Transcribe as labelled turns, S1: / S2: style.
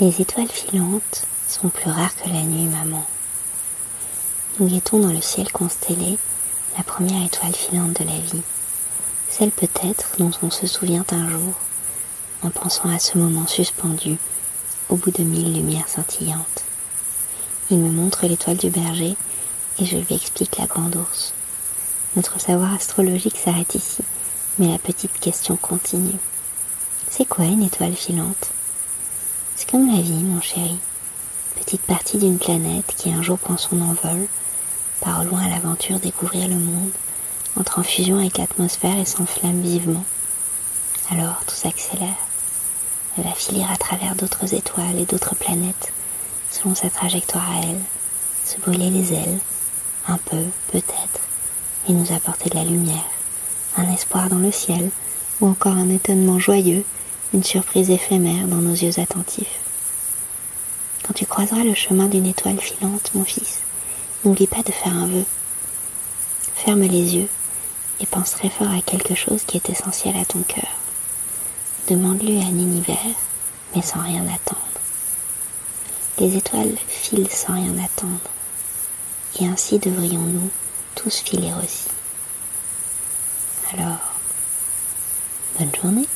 S1: Les étoiles filantes sont plus rares que la nuit, maman. Nous guettons dans le ciel constellé la première étoile filante de la vie, celle peut-être dont on se souvient un jour en pensant à ce moment suspendu au bout de mille lumières scintillantes. Il me montre l'étoile du berger et je lui explique la grande ours. Notre savoir astrologique s'arrête ici, mais la petite question continue. C'est quoi une étoile filante? C'est comme la vie, mon chéri. Petite partie d'une planète qui un jour prend son envol, part loin à l'aventure découvrir le monde, entre en fusion avec l'atmosphère et s'enflamme vivement. Alors tout s'accélère. Elle va filer à travers d'autres étoiles et d'autres planètes, selon sa trajectoire à elle, se brûler les ailes, un peu, peut-être, et nous apporter de la lumière, un espoir dans le ciel, ou encore un étonnement joyeux, une surprise éphémère dans nos yeux attentifs. Quand tu croiseras le chemin d'une étoile filante, mon fils, n'oublie pas de faire un vœu. Ferme les yeux et pense très fort à quelque chose qui est essentiel à ton cœur. Demande-lui un univers, mais sans rien attendre. Les étoiles filent sans rien attendre, et ainsi devrions-nous tous filer aussi. Alors, bonne journée.